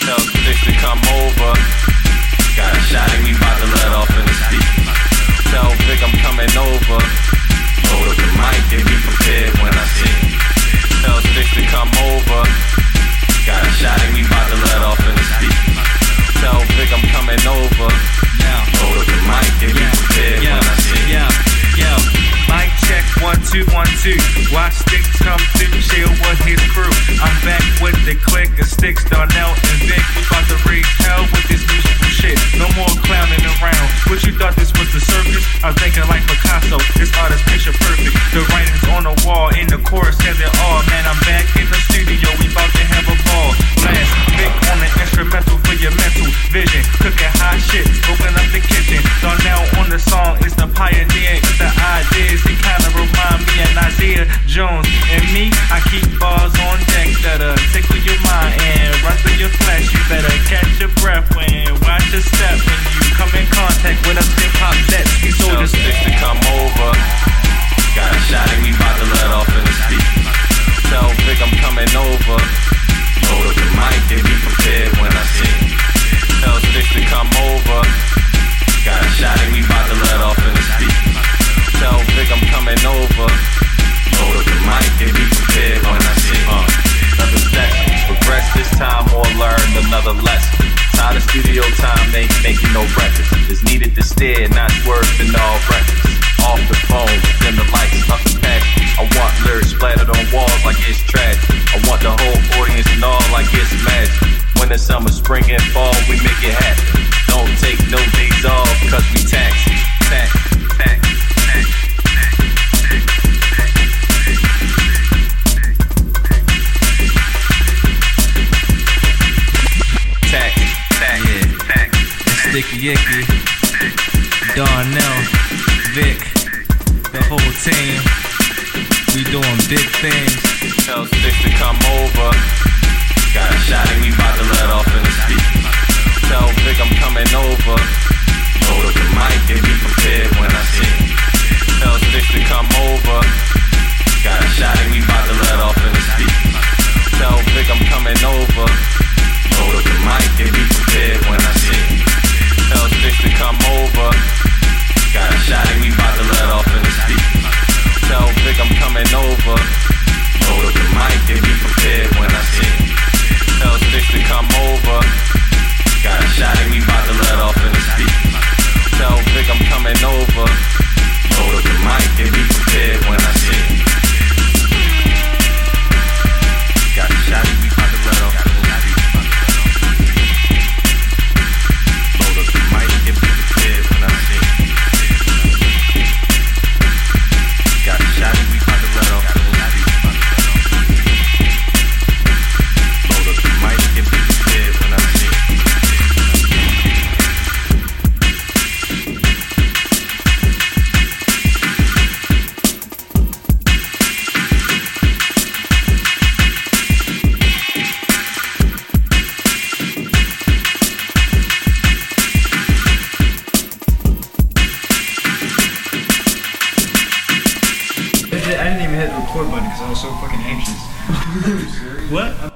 Tell to come over. Got a shot Watch Stix come through, chill with his crew. I'm back with the click of Stix, Darnell and Vic. We about to raise hell with this musical shit. No more clowning around. What you thought this was the circus? I'm thinking like Picasso. This artist picture perfect. The writings on the wall, in the chorus says it all. Man, I'm back in the studio. We about to have a ball. Blast Vic on the instrumental for your mental vision. Cooking hot shit, smoking up the kitchen. Darnell on the song is the pioneer. Jones. And me, I keep Studio time, ain't making no records. It's needed to stare, not words in all records. Off the phone, dim the lights, up the patch. I want lyrics splattered on walls like it's trash. I want the whole audience and all like it's magic. Winter, summer, spring, and fall, we make it happen. Don't take no days off, cause we tax, Sticky Icky, Darnell, Vic, the whole team. We doing big things. Tell Stix to come over. Got a shot at me, about to let off in the speak. Tell Vic I'm coming over. Load up the mic and be prepared when I sing. Tell Stix to come over. Got a shot at me, about to let off in the speak. Tell Vic I'm coming over. I didn't even hit the record button because I was so fucking anxious. What?